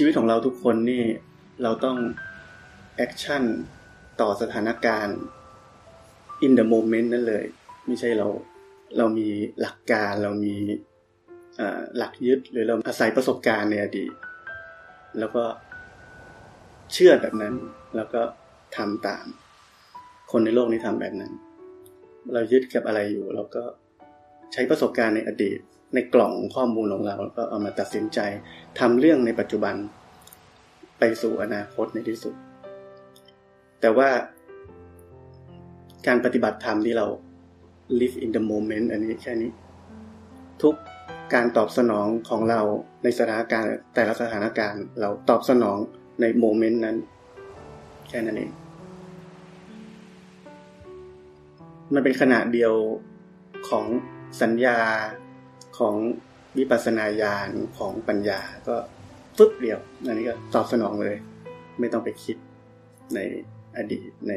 ชีวิตของเราทุกคนนี่เราต้อง action ต่อสถานการณ์ in the moment นั่นเลย ไม่ใช่เราเรามีหลักการเรามีหลักยึดหรือเราอาศัยประสบการณ์ในอดีตแล้วก็เชื่อแบบนั้น แล้วก็ทำตาม คนในโลกนี้ทำแบบนั้น เรายึดกับอะไรอยู่ เราก็ใช้ประสบการณ์ในอดีต ในกล่องข้อมูลของเราแล้วก็เอามาตัดสินใจทำเรื่องในปัจจุบันไปสู่อนาคตในที่สุด แต่ว่าการปฏิบัติธรรมที่เรา live in the moment อันนี้แค่นี้ ทุกการตอบสนองของเราในสถานการณ์แต่ละสถานการณ์เราตอบสนองในโมเมนต์นั้น แค่นั้นเอง มันเป็นขนาดเดียวของสัญญา ของวิปัสสนาญาณของปัญญาก็ฟึบเดียว อันนี้ก็ตอบสนองเลย ไม่ต้องไปคิดในอดีตใน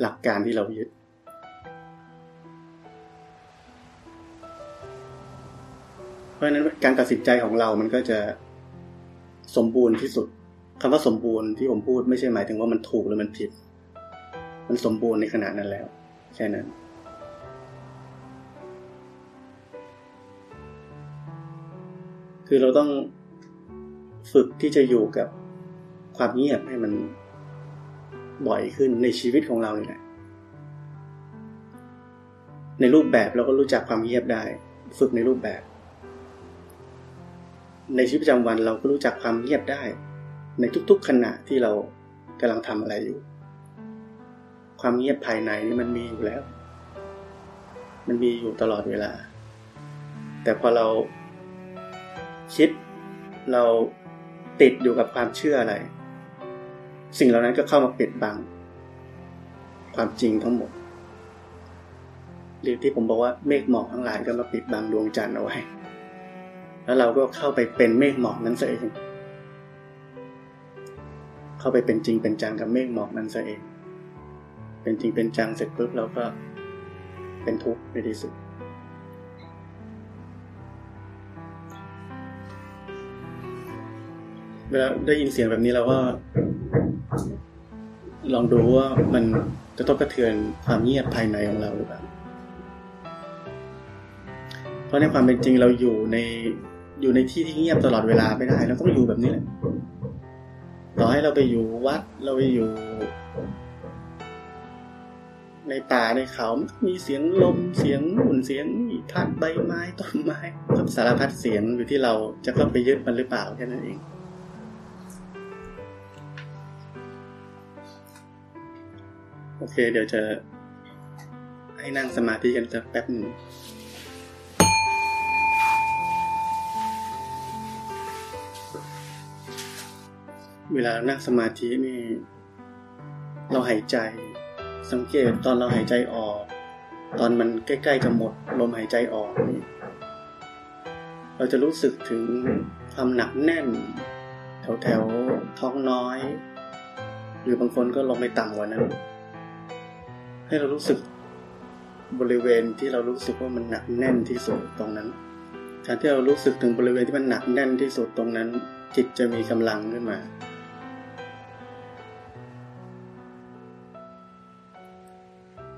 หลักการที่เรายึด เพราะฉะนั้นการตัดสินใจของเรามันก็จะสมบูรณ์ที่สุดคำว่าสมบูรณ์ที่ผมพูดไม่ใช่หมายถึงว่ามันถูกหรือมันผิด มันสมบูรณ์ในขณะนั้นแล้ว แค่นั้น คือเราต้องฝึกที่จะอยู่กับความเงียบให้มันบ่อยขึ้นในชีวิตของเราเนี่ย ในรูปแบบเราก็รู้จักความเงียบได้ ฝึกในรูปแบบ ในชีวิตประจำวันเราก็รู้จักความเงียบได้ ในทุกๆขณะที่เรากำลังทำอะไรอยู่ ความเงียบภายในนี่มันมีอยู่แล้ว มันมีอยู่ตลอดเวลา แต่พอเรา คิด เราติดอยู่กับความเชื่ออะไร สิ่งเหล่านั้นก็เข้ามาปิดบัง ความจริงทั้งหมดหรือที่ผมบอกว่าเมฆหมอกทั้งหลายก็มาปิดบังดวงจันทร์เอาไว้ แล้วเราก็เข้าไปเป็นเมฆหมอกนั้นซะเอง เข้าไปเป็นจริงเป็นจังกับเมฆหมอกนั้นซะเอง เป็นจริงเป็นจังเสร็จปุ๊บเราก็เป็นทุกข์ในที่สุด เวลาได้ยินเสียงแบบนี้เราก็ ลองดูว่ามันจะต้องกระเทือนความเงียบภายในของเราหรือเปล่าเพราะในความเป็นจริงเราอยู่ในอยู่ในที่ที่เงียบตลอดเวลาไม่ได้เราต้องอยู่แบบนี้แหละต่อให้เราไปอยู่วัดเราไปอยู่ ในป่าในเขามีเสียงลมเสียงหุ่นเสียงพัดใบไม้ต้นไม้สารพัดเสียงอยู่ที่เราจะเข้าไปยึดมันหรือเปล่าแค่นั้นเอง โอเค เดี๋ยวจะ ให้นั่งสมาธิกันสักแป๊บหนึ่งเวลานั่งสมาธินี่ เราหายใจ สังเกตตอนเราหายใจออก ตอนมันใกล้ๆจะหมดลมหายใจออกนี่เราจะรู้สึกถึงความหนักแน่น แถวๆท้องน้อย หรือบางคนก็ลงไปต่ำกว่านั้น ให้เรารู้สึกบริเวณที่เรารู้สึกว่ามันหนักแน่นที่สุดตรงนั้นการที่เรารู้สึกถึงบริเวณที่มันหนักแน่นที่สุดตรงนั้น จิตจะมีกำลังขึ้นมา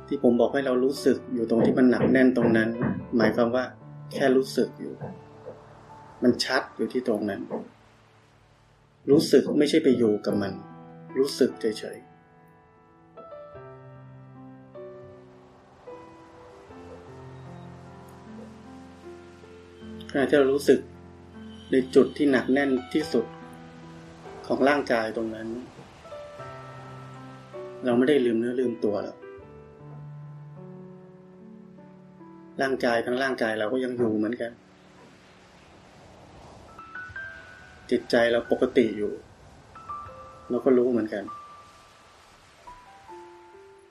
ที่ผมบอกให้เรารู้สึกอยู่ตรงที่มันหนักแน่นตรงนั้น หมายความว่า แค่รู้สึกอยู่ มันชัดอยู่ที่ตรงนั้น รู้สึกไม่ใช่ไปอยู่กับมัน รู้สึกเฉยๆ ขณะที่เรารู้สึกในจุดที่หนักแน่นที่สุดของร่างกายตรงนั้น เราไม่ได้ลืมเนื้อลืมตัวหรอกร่างกายทั้งร่างกายเราก็ยังอยู่เหมือนกัน จิตใจเราปกติอยู่ เราก็รู้เหมือนกัน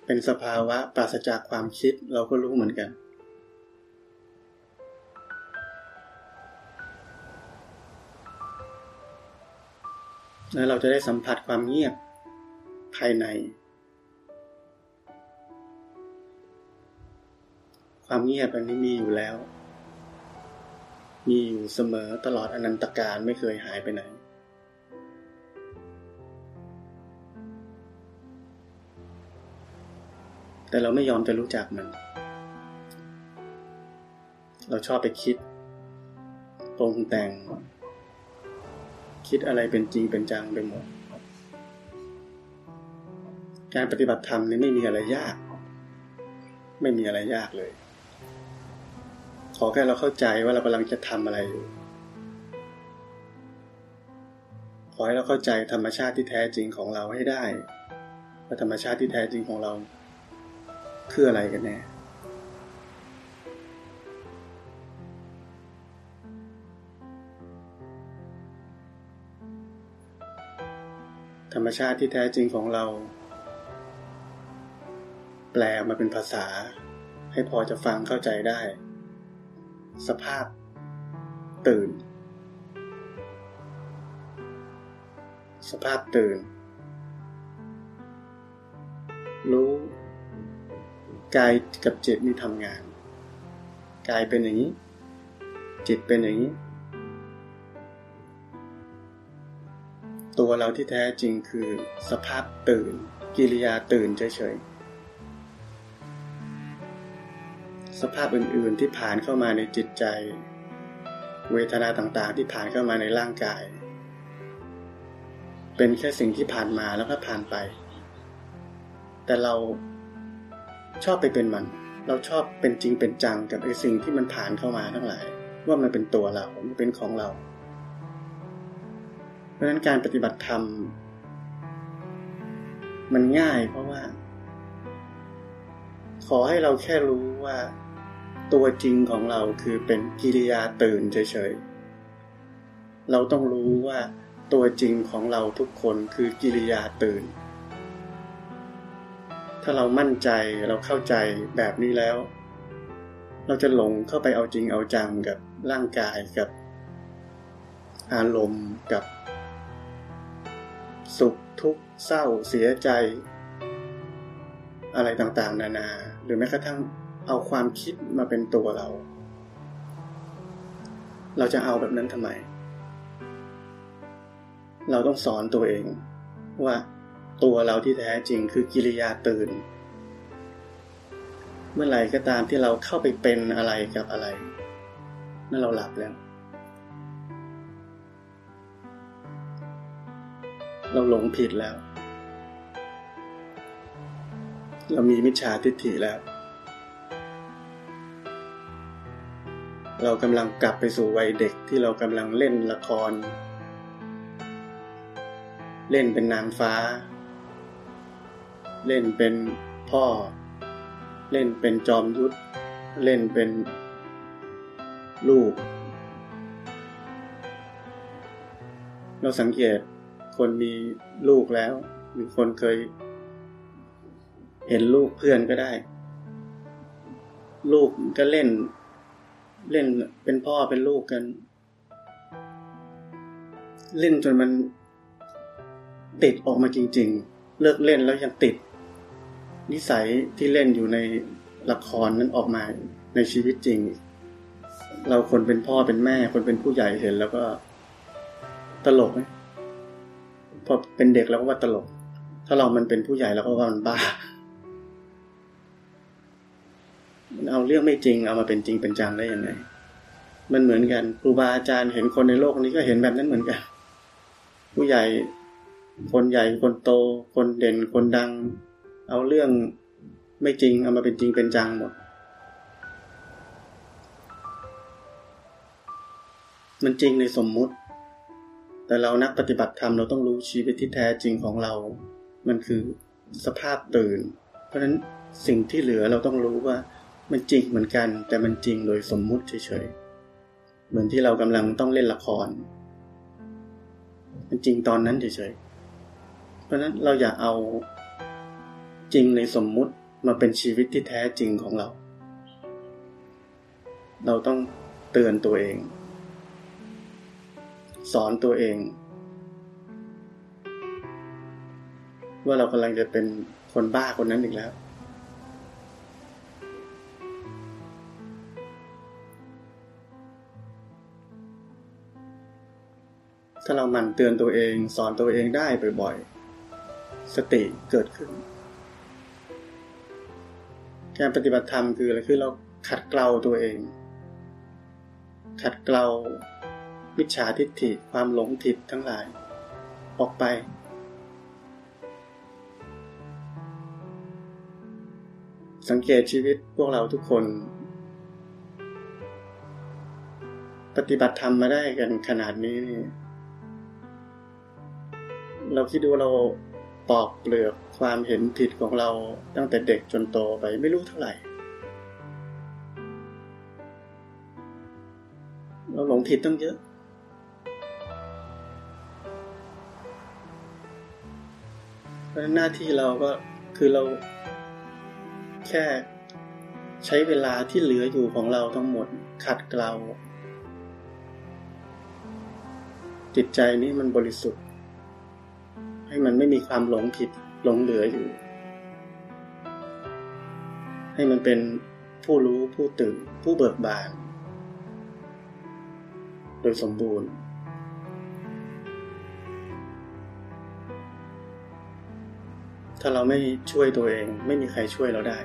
เป็นสภาวะปราศจากความคิดเราก็รู้เหมือนกัน และเราจะได้สัมผัสความเงียบภายใน ความเงียบอันนี้มีอยู่แล้ว มีอยู่เสมอตลอดอนันตการไม่เคยหายไปไหน แต่เราไม่ยอมจะรู้จักมัน เราชอบไปคิดปรุงแต่ง คิดอะไรเป็นจริงเป็นจังไปหมด การปฏิบัติธรรมนี่ไม่มีอะไรยาก ไม่มีอะไรยากเลย ขอแค่เราเข้าใจว่าเรากำลังจะทำอะไรอยู่ ขอให้เราเข้าใจธรรมชาติที่แท้จริงของเราให้ได้ว่าธรรมชาติที่แท้จริงของเรา คืออะไรกันแน่ ธรรมชาติที่แท้จริงของเรา แปลมาเป็นภาษา ให้พอจะฟังเข้าใจได้ สภาพ ตื่น สภาพตื่น รู้กายกับจิตมีทำงาน กายเป็นอย่างนี้ จิตเป็นอย่างนี้ ตัวเราที่แท้จริงคือสภาพตื่น กิริยาตื่นเฉยๆ สภาพอื่นๆที่ผ่านเข้ามาในจิตใจ เวทนาต่างๆ ที่ผ่านเข้ามาในร่างกาย เป็นแค่สิ่งที่ผ่านมาแล้วก็ผ่านไป แต่เราชอบไปเป็นมัน เราชอบเป็นจริงเป็นจังกับไอ้สิ่งที่มันผ่านเข้ามาทั้งหลาย ว่ามันเป็นตัวเรา มันเป็นของเรา ราะฉะนั้นการปฏิบัติธรรม มันง่ายเพราะว่า ขอให้เราแค่รู้ว่าตัวจริงของเราคือเป็นกิริยาตื่นเฉยๆ เราต้องรู้ว่าตัวจริงของเราทุกคนคือกิริยาตื่น ถ้าเรามั่นใจเราเข้าใจแบบนี้แล้ว เราจะหลงเข้าไปเอาจริงเอาจังกับร่างกายกับอารมณ์กับ สุขทุกข์เศร้าเสียใจ อะไรต่างๆ นานา หรือแม้กระทั่งเอาความคิดมาเป็นตัวเรา เราจะเอาแบบนั้นทำไม เราต้องสอนตัวเอง ว่าตัวเราที่แท้จริงคือกิริยาตื่น เมื่อไหร่ก็ตามที่เราเข้าไปเป็นอะไรกับอะไรนั่นเราหลับแล้ว เราหลงผิดแล้ว เรามีมิจฉาทิฏฐิแล้ว เรากำลังกลับไปสู่วัยเด็กที่เรากำลังเล่นละคร เล่นเป็นนางฟ้า เล่นเป็นพ่อ เล่นเป็นจอมยุทธเล่นเป็นลูก เราสังเกต คนมีลูกแล้ว หรือคนเคย เห็นลูกเพื่อนก็ได้ ลูกก็เล่น เล่นเป็นพ่อเป็นลูกกัน เล่นจนมันติดออกมาจริง ๆ เลิกเล่นแล้วยังติด นิสัยที่เล่นอยู่ในละครนั้นออกมาในชีวิตจริง เราคนเป็นพ่อเป็นแม่ คนเป็นผู้ใหญ่เห็นแล้วก็ตลกไหม อเป็นเด็กแล้วก็ว่าตลก ถ้าเรามันเป็นผู้ใหญ่แล้วก็ว่ามันบ้า มันเอาเรื่องไม่จริงเอามาเป็นจริงเป็นจังได้ยังไง มันเหมือนกันครูบาอาจารย์เห็นคนในโลกนี้ก็เห็นแบบนั้นเหมือนกัน ผู้ใหญ่ คนใหญ่คนโต คนเด่นคนดัง เอาเรื่องไม่จริงเอามาเป็นจริงเป็นจังหมดมันจริงในสมมุติ แต่เรานักปฏิบัติธรรมเราต้องรู้ชีวิตที่แท้จริงของเรา มันคือสภาพตื่น เพราะฉะนั้นสิ่งที่เหลือเราต้องรู้ว่ามันจริงเหมือนกัน แต่มันจริงโดยสมมุติเฉยๆ เหมือนที่เรากำลังต้องเล่นละคร มันจริงตอนนั้นเฉยๆ เพราะฉะนั้นเราอย่าเอาจริงในสมมุติมาเป็นชีวิตที่แท้จริงของเรา เราต้องเตือนตัวเอง สอนตัวเอง ว่าเรากำลังจะเป็นคนบ้าคนนั้นอีกแล้ว ถ้าเราหมั่นเตือนตัวเอง สอนตัวเองได้บ่อยๆ สติเกิดขึ้น การปฏิบัติธรรมคืออะไรคือเราขัดเกลาตัวเอง ขัดเกลา วิชาทิฏฐิความหลงผิดทั้งหลาย ออกไป สังเกตชีวิตพวกเราทุกคน ปฏิบัติธรรมมาได้กันขนาดนี้นี่เราคิดดูเราปอกเปลือกความเห็นผิดของเราตั้งแต่เด็กจนโตไปไม่รู้เท่าไหร่เราหลงผิดตั้งเยอะ เพราะหน้าที่เราก็คือเราแค่ใช้เวลาที่เหลืออยู่ของเราทั้งหมดขัดเกลาจิตใจนี้มันบริสุทธิ์ ให้มันไม่มีความหลงผิดหลงเหลืออยู่ ให้มันเป็นผู้รู้ผู้ตื่นผู้เบิกบาน โดยสมบูรณ์ ถ้าเราไม่ช่วยตัวเอง ไม่มีใครช่วยเราได้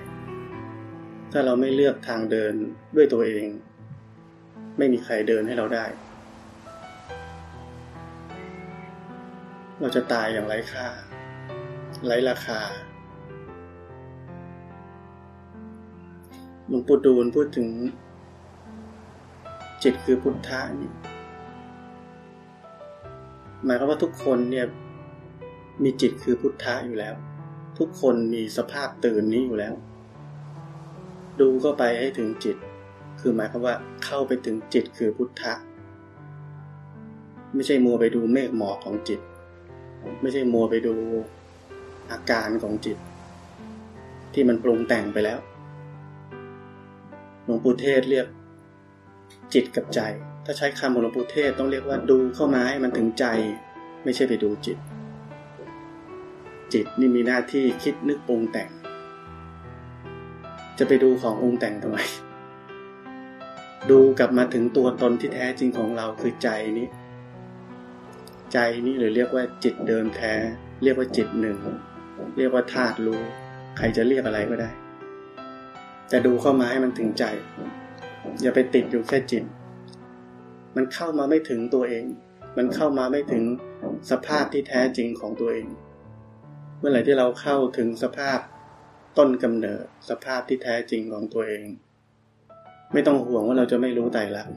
ถ้าเราไม่เลือกทางเดินด้วยตัวเอง ไม่มีใครเดินให้เราได้ เราจะตายอย่างไร้ค่า ไร้ราคาหลวงปู่ดูลพูดถึง จิตคือพุทธะนี่หมายความว่าทุกคนเนี่ยมีจิตคือพุทธะอยู่แล้ว ทุกคนมีสภาพตื่นนี้อยู่แล้ว ดูเข้าไปให้ถึงจิต คือหมายความว่าเข้าไปถึงจิตคือพุทธะ ไม่ใช่มัวไปดูเมฆหมอกของจิต ไม่ใช่มัวไปดูอาการของจิต ที่มันปรุงแต่งไปแล้วหลวงปู่เทศเรียกจิตกับใจ ถ้าใช้คำของหลวงปู่เทศต้องเรียกว่าดูเข้ามาให้มันถึงใจ ไม่ใช่ไปดูจิต จิตนี่มีหน้าที่คิดนึกปรุงแต่ง จะไปดูของปรุงแต่งทำไม ดูกลับมาถึงตัวตนที่แท้จริงของเราคือใจนี้ ใจนี่หรือเรียกว่าจิตเดิมแท้ เรียกว่าจิตหนึ่ง เรียกว่าธาตุรู้ ใครจะเรียกอะไรก็ได้ แต่ดูเข้ามาให้มันถึงใจ อย่าไปติดอยู่แค่จิต มันเข้ามาไม่ถึงตัวเอง มันเข้ามาไม่ถึงสภาพที่แท้จริงของตัวเอง เมื่อไหร่ที่เราเข้าถึงสภาพต้นกำเนิดสภาพที่แท้จริงของตัวเอง ไม่ต้องห่วงว่าเราจะไม่รู้ไตรลักษณ์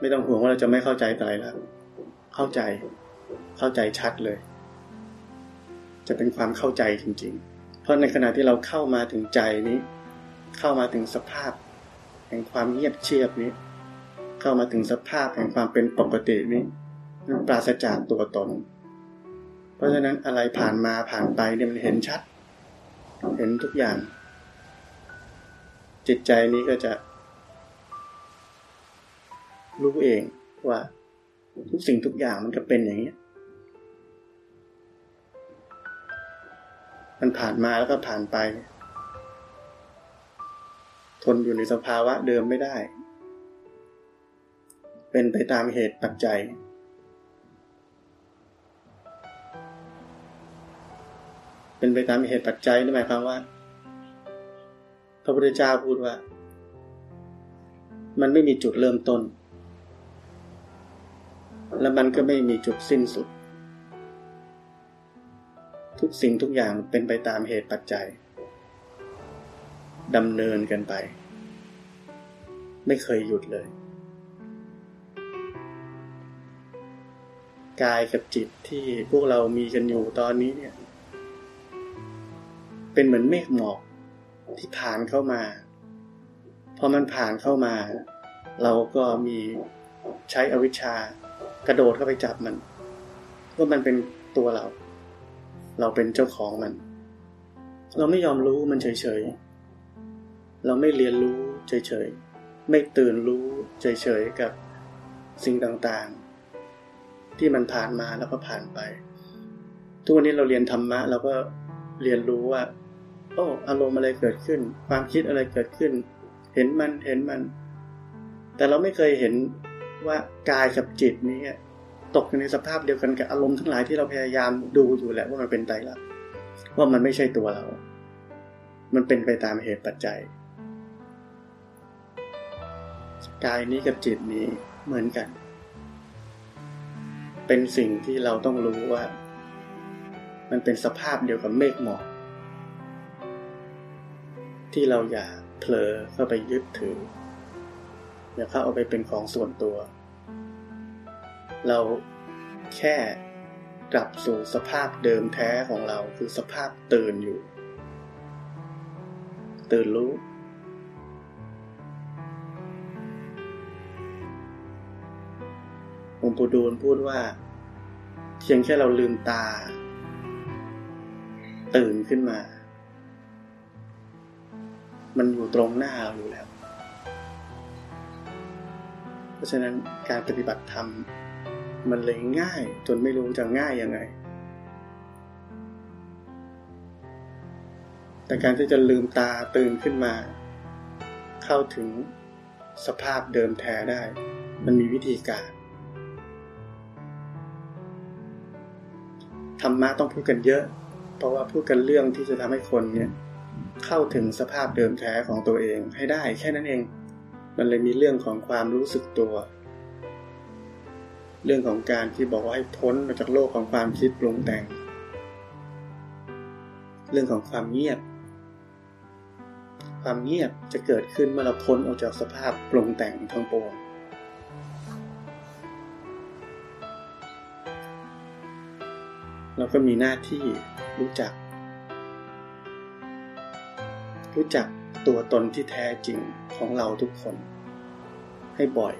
ไม่ต้องห่วงว่าเราจะไม่เข้าใจไตรลักษณ์เข้าใจเข้าใจชัดเลย จะเป็นความเข้าใจจริง ๆ เพราะในขณะที่เราเข้ามาถึงใจนี้ เข้ามาถึงสภาพ แห่งความเงียบเชียบนี้ เข้ามาถึงสภาพแห่งความเป็นปกตินี้มันปราศจากตัวตน เพราะฉะนั้นอะไรผ่านมาผ่านไปเนี่ยมันเห็นชัด เห็นทุกอย่าง จิตใจนี้ก็จะ รู้เองว่าทุกสิ่งทุกอย่างมันก็เป็นอย่างนี้มันผ่านมาแล้วก็ผ่านไป ทนอยู่ในสภาวะเดิมไม่ได้ เป็นไปตามเหตุปัจจัย เป็นไปตามเหตุปัจจัยนั่นหมายความว่า พระพุทธเจ้าพูดว่า มันไม่มีจุดเริ่มต้น และมันก็ไม่มีจุดสิ้นสุด ทุกสิ่งทุกอย่างเป็นไปตามเหตุปัจจัยดำเนินกันไป ไม่เคยหยุดเลย กายกับจิตที่พวกเรามีกันอยู่ตอนนี้เนี่ย เป็นเหมือนเมฆหมอกที่ผ่านเข้ามา พอมันผ่านเข้ามา เราก็มีใช้อวิชชากระโดดเข้าไปจับมันว่ามันเป็นตัวเรา เราเป็นเจ้าของมัน เราไม่ยอมรู้มันเฉยๆ เราไม่เรียนรู้เฉยๆ ไม่ตื่นรู้เฉยๆ กับสิ่งต่างๆ ที่มันผ่านมาแล้วก็ผ่านไป ทุกวันนี้เราเรียนธรรมะเราก็ เรียนรู้ว่า โอ้ อารมณ์อะไรเกิดขึ้น ความคิดอะไรเกิดขึ้น เห็นมันเห็นมัน แต่เราไม่เคยเห็นว่ากายกับจิตนี้ตกอยู่ในสภาพเดียวกันกับอารมณ์ทั้งหลายที่เราพยายามดูอยู่แหละว่ามันเป็นไตรลักษณ์ว่ามันไม่ใช่ตัวเรา มันเป็นไปตามเหตุปัจจัย กายนี้กับจิตนี้เหมือนกัน เป็นสิ่งที่เราต้องรู้ว่า มันเป็นสภาพเดียวกับเมฆหมอกที่เราอย่าเผลอเข้าไปยึดถืออย่าเข้าเอาไปเป็นของส่วนตัว เราแค่กลับสู่สภาพเดิมแท้ของเราคือสภาพตื่นอยู่ ตื่นรู้หลวงปู่ดูลพูดว่าเพียงแค่เราลืมตา ตื่นขึ้นมา มันอยู่ตรงหน้าเราอยู่แล้ว เพราะฉะนั้นการปฏิบัติธรรมมันเลยง่าย จนไม่รู้จะง่ายยังไง แต่การที่จะลืมตาตื่นขึ้นมา เข้าถึงสภาพเดิมแท้ได้ มันมีวิธีการ ธรรมะต้องพูดกันเยอะ เพราะว่าพูดกันเรื่องที่จะทำให้คนเนี่ยเข้าถึงสภาพเดิมแท้ของตัวเองให้ได้แค่นั้นเอง มันเลยมีเรื่องของความรู้สึกตัว เรื่องของการที่บอกว่าให้พ้นมาจากโลกของความคิดปรุงแต่ง เรื่องของความเงียบ ความเงียบจะเกิดขึ้นเมื่อเราพ้นออกจากสภาพปรุงแต่งทั้งปวงเราก็มีหน้าที่ รู้จัก รู้จักตัวตนที่แท้จริงของเราทุกคน ให้บ่อย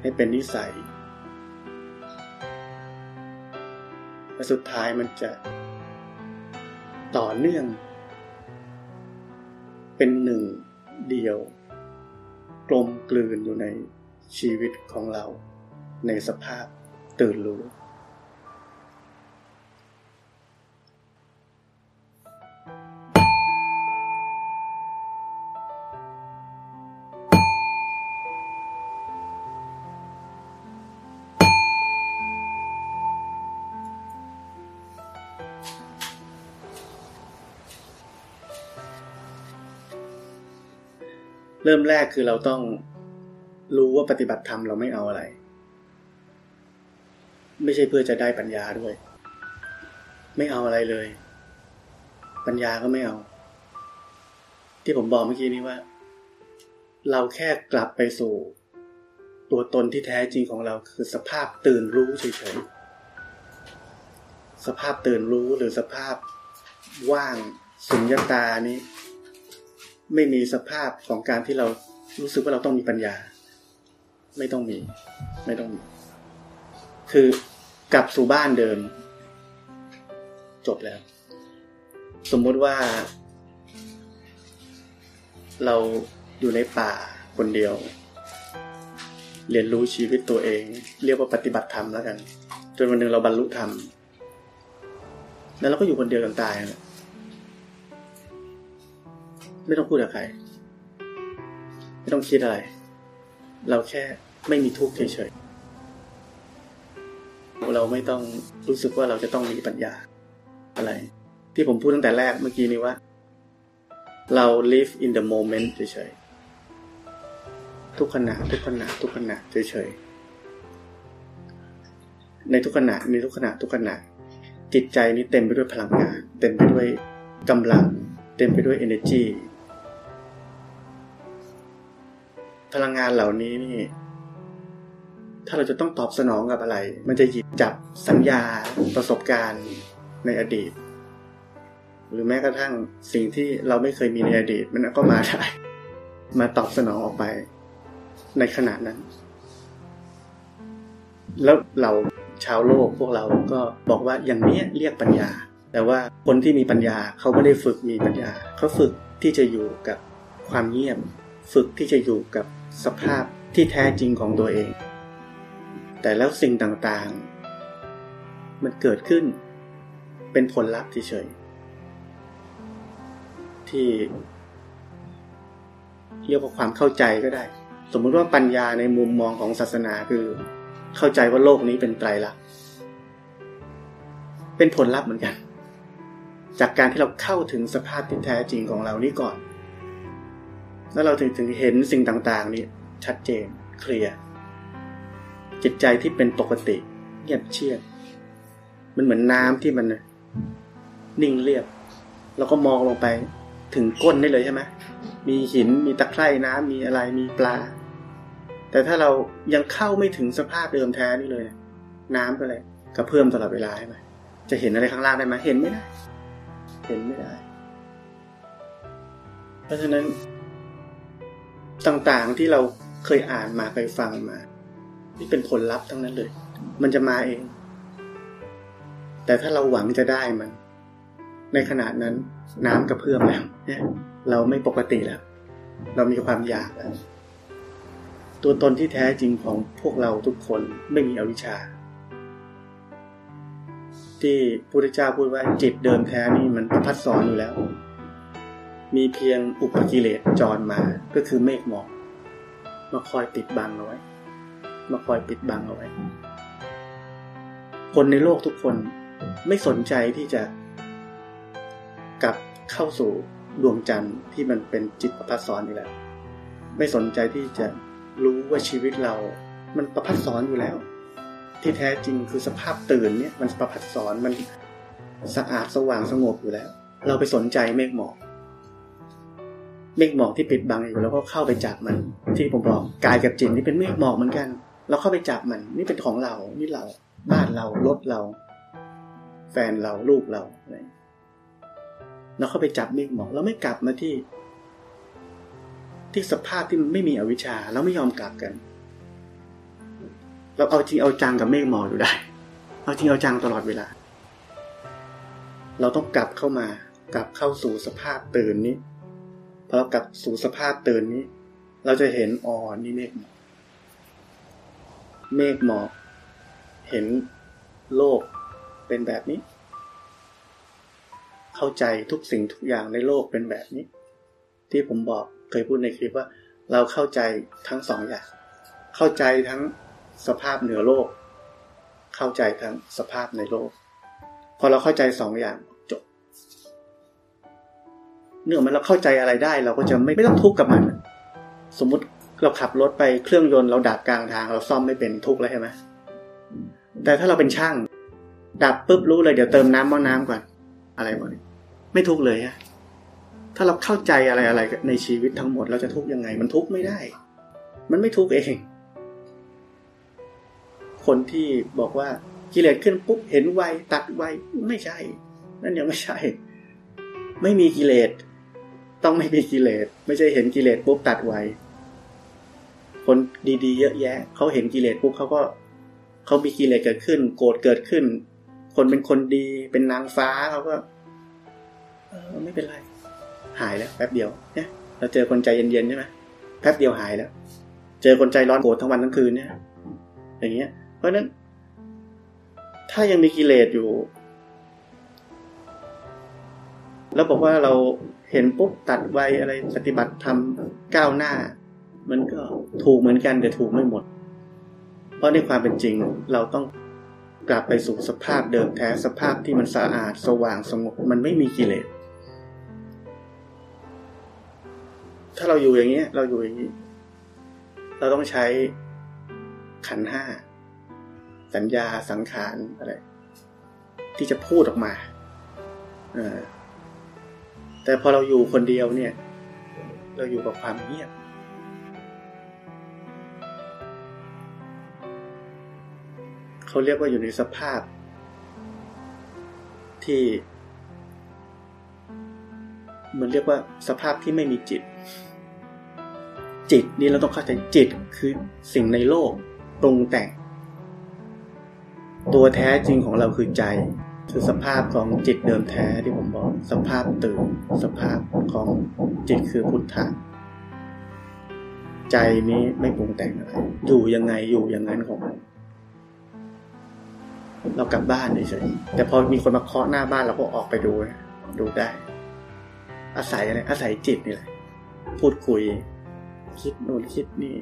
ให้เป็นนิสัยและสุดท้ายมันจะต่อเนื่อง เป็นหนึ่งเดียว กลมกลืนอยู่ในชีวิตของเรา ในสภาพตื่นรู้ เริ่มแรกคือเราต้องรู้ว่าปฏิบัติธรรมเราไม่เอาอะไร ไม่ใช่เพื่อจะได้ปัญญาด้วย ไม่เอาอะไรเลย ปัญญาก็ไม่เอา ที่ผมบอกเมื่อกี้นี้ว่า เราแค่กลับไปสู่ ตัวตนที่แท้จริงของเราคือสภาพตื่นรู้เฉยๆสภาพตื่นรู้หรือสภาพว่างสุญญตานี้ ไม่มีสภาพของการที่เรารู้สึกว่าเราต้องมีปัญญา ไม่ต้องมี ไม่ต้องมี คือกลับสู่บ้านเดิม จบแล้ว สมมุติว่า เราอยู่ในป่าคนเดียว เรียนรู้ชีวิตตัวเอง เรียกว่าปฏิบัติธรรมแล้วกัน จนวันหนึ่งเราบรรลุธรรม แล้วเราก็อยู่คนเดียวจนตายนะ ไม่ต้องพูดกับใคร ไม่ต้องคิดอะไร เราแค่ไม่มีทุกข์เฉยๆเราไม่ต้องรู้สึกว่าเราจะต้องมีปัญญาอะไร ที่ผมพูดตั้งแต่แรกเมื่อกี้นี้ว่า เรา live in the moment เฉยๆทุกขณะทุกขณะทุกขณะเฉยๆในทุกขณะในทุกขณะทุกขณะ จิตใจนี้เต็มไปด้วยพลังงาน เต็มไปด้วยกำลัง เต็มไปด้วย energy พลังงานเหล่านี้นี่ ถ้าเราจะต้องตอบสนองกับอะไร มันจะหยิบจับสัญญาประสบการณ์ในอดีต หรือแม้กระทั่งสิ่งที่เราไม่เคยมีในอดีต มันก็มาได้มาตอบสนองออกไป ในขณะนั้น แล้วเราชาวโลกพวกเราก็บอกว่าอย่างนี้เรียกปัญญา แต่ว่าคนที่มีปัญญาเขาไม่ได้ฝึกมีปัญญา เขาฝึกที่จะอยู่กับความเงียบ ฝึกที่จะอยู่กับ สภาพที่แท้จริงของตัวเอง แต่แล้วสิ่งต่างๆ มันเกิดขึ้นเป็นผลลัพธ์เฉยๆที่ เรียกว่าความเข้าใจก็ได้ สมมุติว่าปัญญาในมุมมองของศาสนาคือ เข้าใจว่าโลกนี้เป็นไตรลักษณ์เป็นผลลัพธ์เหมือนกันจจากการที่เราเข้าถึงสภาพที่แท้จริงของเรานี่ก่อน แล้วเราถึงถึงเห็นสิ่งต่างๆ นี่ชัดเจนเคลียร์จิตใจที่เป็นปกติ เงียบเชียบมันเหมือนน้ำที่มันนิ่งเรียบ แล้วก็มองลงไปถึงก้นได้เลยใช่ไหมมีหินมีตะไคร่น้ำมีอะไรมีปลา แต่ถ้าเรายังเข้าไม่ถึงสภาพเดิมแท้นี่เลย น้ำก็เลยกระเพื่อมตลอดเวลาใช่ไหมจะเห็นอะไรข้างล่างได้ไหมเห็นไม่ได้ เห็นไม่ได้ เพราะฉะนั้น ต่างๆที่เราเคยอ่านมาเคยฟังมาที่เป็นผลลัพธ์ทั้งนั้นเลย มันจะมาเอง แต่ถ้าเราหวังจะได้มัน ในขนาดนั้นน้ำกระเพื่อมแล้วเนี่ยเราไม่ปกติแล้ว เรามีความอยากแล้วตัวตนที่แท้จริงของพวกเราทุกคนไม่มีอวิชชา ที่พุทธเจ้าพูดว่าจิตเดิมแท้นี่มันพัดสอนอยู่แล้ว มีเพียงอุปกิเลสจรมาก็คือเมฆหมอกมาคอยปิดบังเอาไว้ มาคอยปิดบังเอาไว้ คนในโลกทุกคนไม่สนใจที่จะกลับเข้าสู่ดวงจันทร์ที่มันเป็นจิตประพัดสอนอยู่แล้ว ไม่สนใจที่จะรู้ว่าชีวิตเรา มันประพัดสอนอยู่แล้ว ที่แท้จริงคือสภาพตื่นเนี่ย มันประพัดสอนมันสะอาดสว่างสงบอยู่แล้ว เราไปสนใจเมฆหมอก เมฆหมอกที่ปิดบังอยู่แล้วก็เข้าไปจับมัน ที่ผมบอกกายกับจิตนี่เป็นเมฆหมอกเหมือนกัน เราเข้าไปจับมันนี่เป็นของเรา นี่เราบ้านเรารถเรา แฟนเราลูกเราเราเข้าไปจับเมฆหมอกเราไม่กลับมาที่ ที่สภาพที่มันไม่มีอวิชชาเราไม่ยอมกลับกัน เราเอาจริงเอาจังกับเมฆหมอกอยู่ได้ เอาจริงเอาจังตลอดเวลา เราต้องกลับเข้ามากลับเข้าสู่สภาพตื่นนี้ พอเรากลับสู่สภาพตื่นนี้ เราจะเห็นอ๋อนี่เมฆหมอกเมฆหมอกเห็นโลกเป็นแบบนี้ เข้าใจทุกสิ่งทุกอย่างในโลกเป็นแบบนี้ ที่ผมบอกเคยพูดในคลิปว่า เราเข้าใจทั้งสองอย่าง เข้าใจทั้งสภาพเหนือโลก เข้าใจทั้งสภาพในโลก พอเราเข้าใจสองอย่าง เนื่องมันเราเข้าใจอะไรได้ เราก็จะไม่ไม่ต้องทุกข์กับมัน สมมุติเราขับรถไปเครื่องยนต์เราดับกลางทาง เราซ่อมไม่เป็นทุกข์แล้วใช่ไหมแต่ถ้าเราเป็นช่าง ดับปุ๊บรู้เลยเดี๋ยวเติมน้ำมอน้ำก่อนอะไรหมดไม่ทุกข์เลยฮะถ้าเราเข้าใจอะไรอะไรในชีวิตทั้งหมด เราจะทุกข์ยังไง มันทุกข์ไม่ได้ มันไม่ทุกข์เอง คนที่บอกว่ากิเลสขึ้นปุ๊บเห็นไวตัดไวไม่ใช่ นั่นยังไม่ใช่ ไม่มีกิเลส ต้องไม่มีกิเลสไม่ใช่เห็นกิเลสปุ๊บตัดไวคนดีๆ เยอะแยะเขาเห็นกิเลสปุ๊บเขาก็เขามีกิเลสเกิดขึ้น โกรธเกิดขึ้น คนเป็นคนดีเป็นนางฟ้าเขาก็ เออไม่เป็นไร หายแล้วแป๊บเดียวเนี่ยเราเจอคนใจเย็นๆใช่ไหมแป๊บเดียวหายแล้ว เจอคนใจร้อนโกรธทั้งวันทั้งคืนเนี่ย อย่างเงี้ย เพราะนั้น ถ้ายังมีกิเลสอยู่ แล้วบอกว่าเรา เห็นปุ๊บตัดไวอะไรปฏิบัติทำก้าวหน้า มันก็ถูกเหมือนกันแต่ถูกไม่หมด เพราะในความเป็นจริงเราต้องกลับไปสู่สภาพเดิมแท้สภาพที่มันสะอาดสว่างสงบมันไม่มีกิเลส ถ้าเราอยู่อย่างเงี้เราอยู่อย่างนี้ เราต้องใช้ขันห้า สัญญาสังขารอะไร ที่จะพูดออกมา เออ แต่พอเราอยู่คนเดียวเนี่ย เราอยู่กับความเงียบ เขาเรียกว่าอยู่ในสภาพ ที่มันเรียกว่าสภาพที่ไม่มีจิต จิตนี่เราต้องเข้าใจจิตคือสิ่งในโลกปรุงแต่ง ตัวแท้จริงของเราคือใจ คือสภาพของจิตเดิมแท้ที่ผมบอก สภาพตื่น สภาพของจิตคือพุทธะใจนี้ไม่ปรุงแต่งอะไร อยู่ยังไงอยู่อย่างนั้นของมันเรากลับบ้านเฉยๆแต่พอมีคนมาเคาะหน้าบ้านเราก็ออกไปดูดูได้ อาศัยอะไรอาศัยจิตนี่แหละ พูดคุย คิดโน่นคิดนี่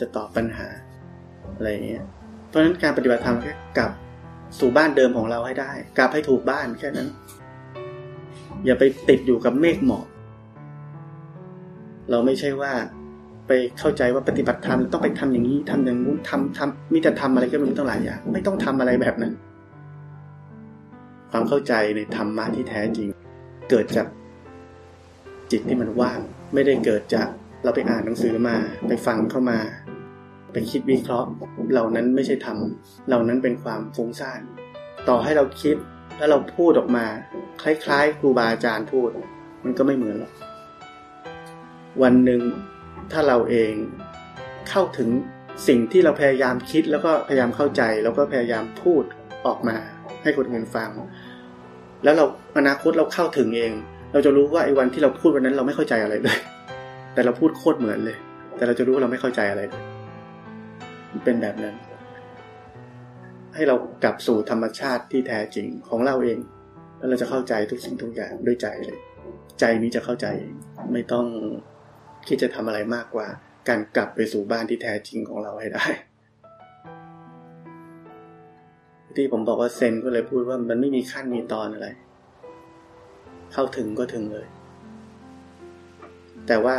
จะตอบปัญหาอะไรอย่างเงี้ย เพราะฉะนั้นการปฏิบัติธรรมแค่กลับ สู่บ้านเดิมของเราให้ได้ กลับให้ถูกบ้านแค่นั้น อย่าไปติดอยู่กับเมฆหมอกเราไม่ใช่ว่าไปเข้าใจว่าปฏิบัติธรรมต้องไปทำอย่างนี้ทำอย่างนู้นทำทำมีแต่ทำอะไรก็ไม่รู้ตั้งหลายอย่างไม่ต้องทำอะไรแบบนั้น ความเข้าใจในธรรมะที่แท้จริง เกิดจากจิตที่มันว่าง ไม่ได้เกิดจากเราไปอ่านหนังสือมา ไปฟังเข้ามา ไปคิดวิเคราะห์เหล่านั้นไม่ใช่ธรรมเหล่านั้นเป็นความฟุ้งซ่านต่อให้เราคิดแล้วเราพูดออกมา คล้ายๆ ครูบาอาจารย์พูด มันก็ไม่เหมือนหรอกวันหนึ่งถ้าเราเองเข้าถึงสิ่งที่เราพยายามคิดแล้วก็พยายามเข้าใจ แล้วก็พยายามพูดออกมา ให้คนอื่นฟัง แล้วเราอนาคตเราเข้าถึงเอง เราจะรู้ว่าไอ้วันที่เราพูดวันนั้นเราไม่เข้าใจอะไรเลย แต่เราพูดโคตรเหมือนเลย แต่เราจะรู้ว่าเราไม่เข้าใจอะไรเลย เป็นแบบนั้น ให้เรากลับสู่ธรรมชาติที่แท้จริงของเราเอง แล้วเราจะเข้าใจทุกสิ่งทุกอย่างด้วยใจเลย ใจนี้จะเข้าใจไม่ต้องคิดจะทำอะไรมากกว่า การกลับไปสู่บ้านที่แท้จริงของเราให้ได้ ที่ผมบอกว่าเซนก็เลยพูดว่ามันไม่มีขั้นมีตอนอะไร เข้าถึงก็ถึงเลย แต่ว่า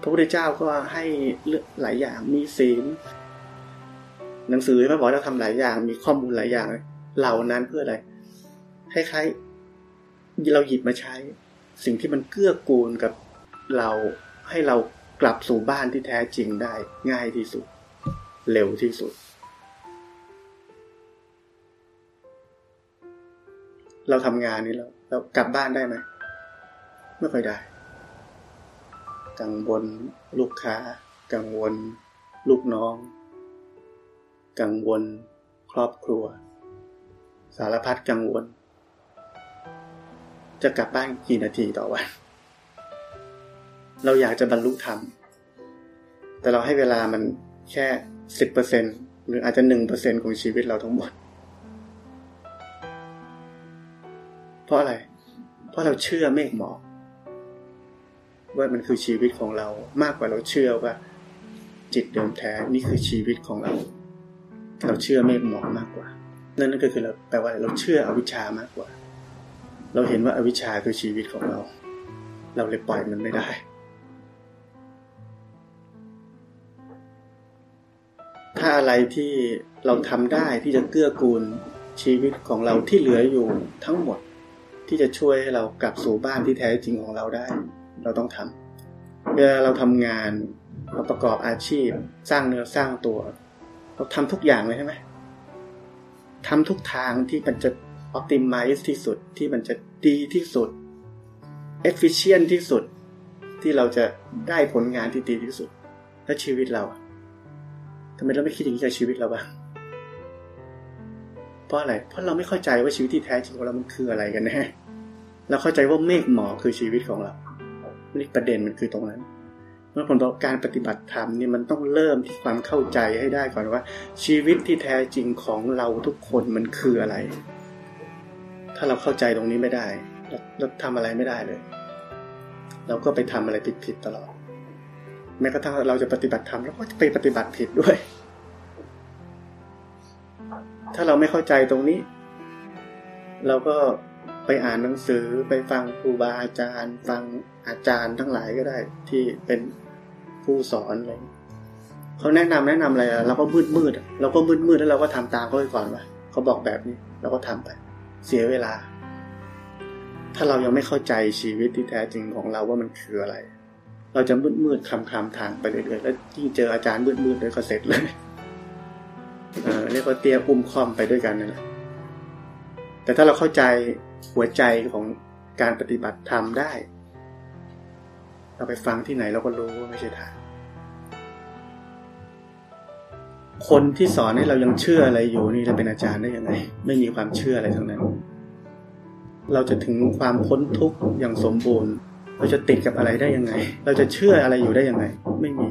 พระพุทธเจ้าก็ให้หลายอย่างมีศีล หนังสือพระบอกเราทำหลายอย่าง มีข้อมูลหลายอย่าง เหล่านั้นเพื่ออะไรคล้ายๆเราหยิบมาใช้ สิ่งที่มันเกื้อกูลกับเราให้เรากลับสู่บ้านที่แท้จริงได้ง่ายที่สุด เร็วที่สุด เราทำงานนี้เราเรากลับบ้านได้ไหมไม่ค่อยได้ กังวล ลูกค้า กังวล ลูกน้อง กังวล ครอบครัว สารพัดกังวล จะกลับบ้านกี่นาทีต่อวัน เราอยากจะบรรลุธรรม แต่เราให้เวลามันแค่สิบเปอร์เซ็นหรืออาจจะหนึ่งเปอร์เซ็นของชีวิตเราทั้งหมด เพราะอะไร เพราะเราเชื่อเมฆหมอก ว่ามันคือชีวิตของเรามากกว่าเราเชื่อว่า จิตเดิมแท้นี่คือชีวิตของเรา เราเชื่อเมฆหมอกมากกว่า นั่นก็คือเราแปลว่าเราเชื่ออวิชามากกว่า เราเห็นว่าอวิชาคือชีวิตของเรา เราเลยปล่อยมันไม่ได้ ถ้าอะไรที่เราทำได้ที่จะเกื้อกูลชีวิตของเราที่เหลืออยู่ทั้งหมดที่จะช่วยให้เรากลับสู่บ้านที่แท้จริงของเราได้ เราต้องทำเวลาเราทำงานเราประกอบอาชีพ สร้างเนื้อสร้างตัว เราทำทุกอย่างเลยใช่ไหมทำทุกทางที่มันจะ optimize ที่สุดที่มันจะดีที่สุด efficient ที่สุดที่เราจะได้ผลงานที่ดีที่สุด และชีวิตเราทำไมเราไม่คิดอย่างนี้กับชีวิตเราบ้างเพราะอะไร เพราะเราไม่เข้าใจว่าชีวิตที่แท้จริงของเรามันคืออะไรกันแน่เราเข้าใจว่าเมฆหมอกคือชีวิตของเรา นี่ประเด็นมันคือตรงนั้น เมื่อผลต่อการปฏิบัติธรรมนี่มันต้องเริ่มที่ความเข้าใจให้ได้ก่อนว่า ชีวิตที่แท้จริงของเราทุกคนมันคืออะไร ถ้าเราเข้าใจตรงนี้ไม่ได้เราทำอะไรไม่ได้เลย เราก็ไปทำอะไรผิดๆตลอด แม้กระทั่งเราจะปฏิบัติธรรมเราก็ไปปฏิบัติผิดด้วย ถ้าเราไม่เข้าใจตรงนี้ เราก็ ไปอ่านหนังสือไปฟังครูบาอาจารย์ ฟังอาจารย์ทั้งหลายก็ได้ ที่เป็นผู้สอนอะไรเขาแนะนำแนะนำอะไรเราก็มืดมืดเราก็มืดมืดแล้วเราก็ทำตามเขาไปก่อนว่าเขาบอกแบบนี้เราก็ทำไป เสียเวลา ถ้าเรายังไม่เข้าใจชีวิตที่แท้จริงของเราว่ามันคืออะไร เราจะมืดมืดคำคำทางไปเรื่อยๆแล้วยิ่งเจออาจารย์มืดมืดเลยก็เสร็จเลยเออเรียกว่าเตี้ยอุ้มคอมไปด้วยกันนั่นแหละ แต่ถ้าเราเข้าใจหัวใจของการปฏิบัติธรรมได้ เราไปฟังที่ไหนเราก็รู้ว่าไม่ใช่ทางคนที่สอนให้เรายังเชื่ออะไรอยู่นี่จะเป็นอาจารย์ได้ยังไง ไม่มีความเชื่ออะไรทั้งนั้น เราจะถึงความพ้นทุกข์อย่างสมบูรณ์ เราจะติดกับอะไรได้ยังไง เราจะเชื่ออะไรอยู่ได้ยังไง ไม่มี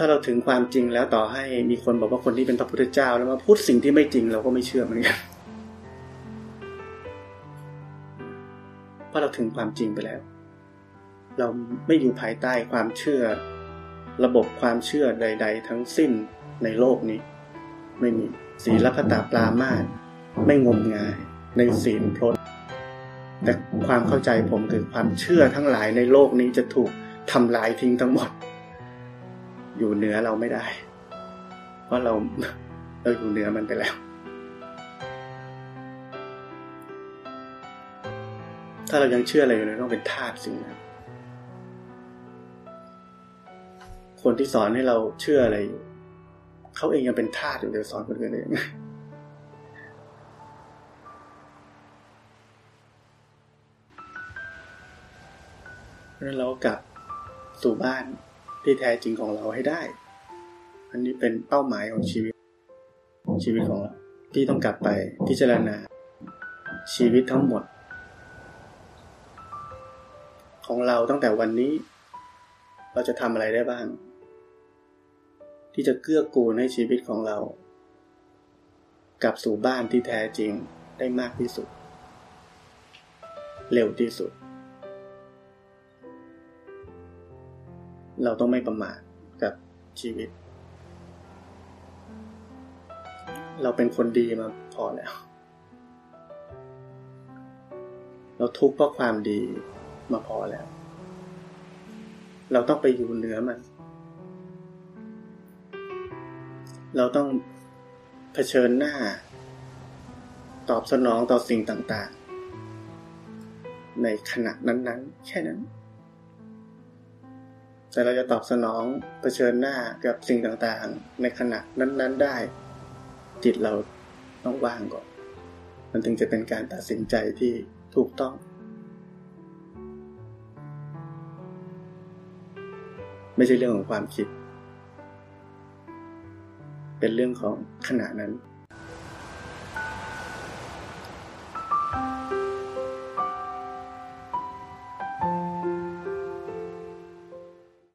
ถ้าเราถึงความจริงแล้วต่อให้มีคนบอกว่าคนที่เป็นพระพุทธเจ้า แล้วมาพูดสิ่งที่ไม่จริงเราก็ไม่เชื่อเหมือนกันเพราะเราถึงความจริงไปแล้ว เราไม่อยู่ภายใต้ความเชื่อ ระบบความเชื่อใด ๆ ทั้งสิ้นในโลกนี้ ไม่มีศีลพัตตาปรามาสไม่งมงายในศีลพรตแต่ความเข้าใจผมคือความเชื่อทั้งหลายในโลกนี้จะถูกทำลายทิ้งทั้งหมด อยู่เหนือเราไม่ได้ เพราะเราเราอยู่เหนือมันไปแล้ว ถ้าเรายังเชื่ออะไรอยู่เราต้องเป็นทาสสิ่งนั้นคนที่สอนให้เราเชื่ออะไรอยู่เขาเองยังเป็นทาสอยู่เดี๋ยวสอนคนอื่นได้ยังไงแล้วเรากลับสู่บ้าน ที่แท้จริงของเราให้ได้ อันนี้เป็นเป้าหมายของชีวิต ชีวิตของเราที่ต้องกลับไปพิจารณา ชีวิตทั้งหมด ของเราตั้งแต่วันนี้ เราจะทำอะไรได้บ้าง ที่จะเกื้อกูลให้ชีวิตของเรา กลับสู่บ้านที่แท้จริงได้มากที่สุด เร็วที่สุด เราต้องไม่ประมาทกับชีวิต เราเป็นคนดีมาพอแล้ว เราทุกข์เพราะความดีมาพอแล้ว เราต้องไปอยู่เหนือมัน เราต้องเผชิญหน้า ตอบสนองต่อสิ่งต่างๆ ในขณะนั้นๆ แค่นั้น แต่เราจะตอบสนองเผชิญหน้ากับสิ่งต่างๆ ในขณะนั้น ๆได้ จิตเราต้องว่างก่อน มันถึงจะเป็นการตัดสินใจที่ถูกต้อง ไม่ใช่เรื่องของความคิด เป็นเรื่องของขณะนั้น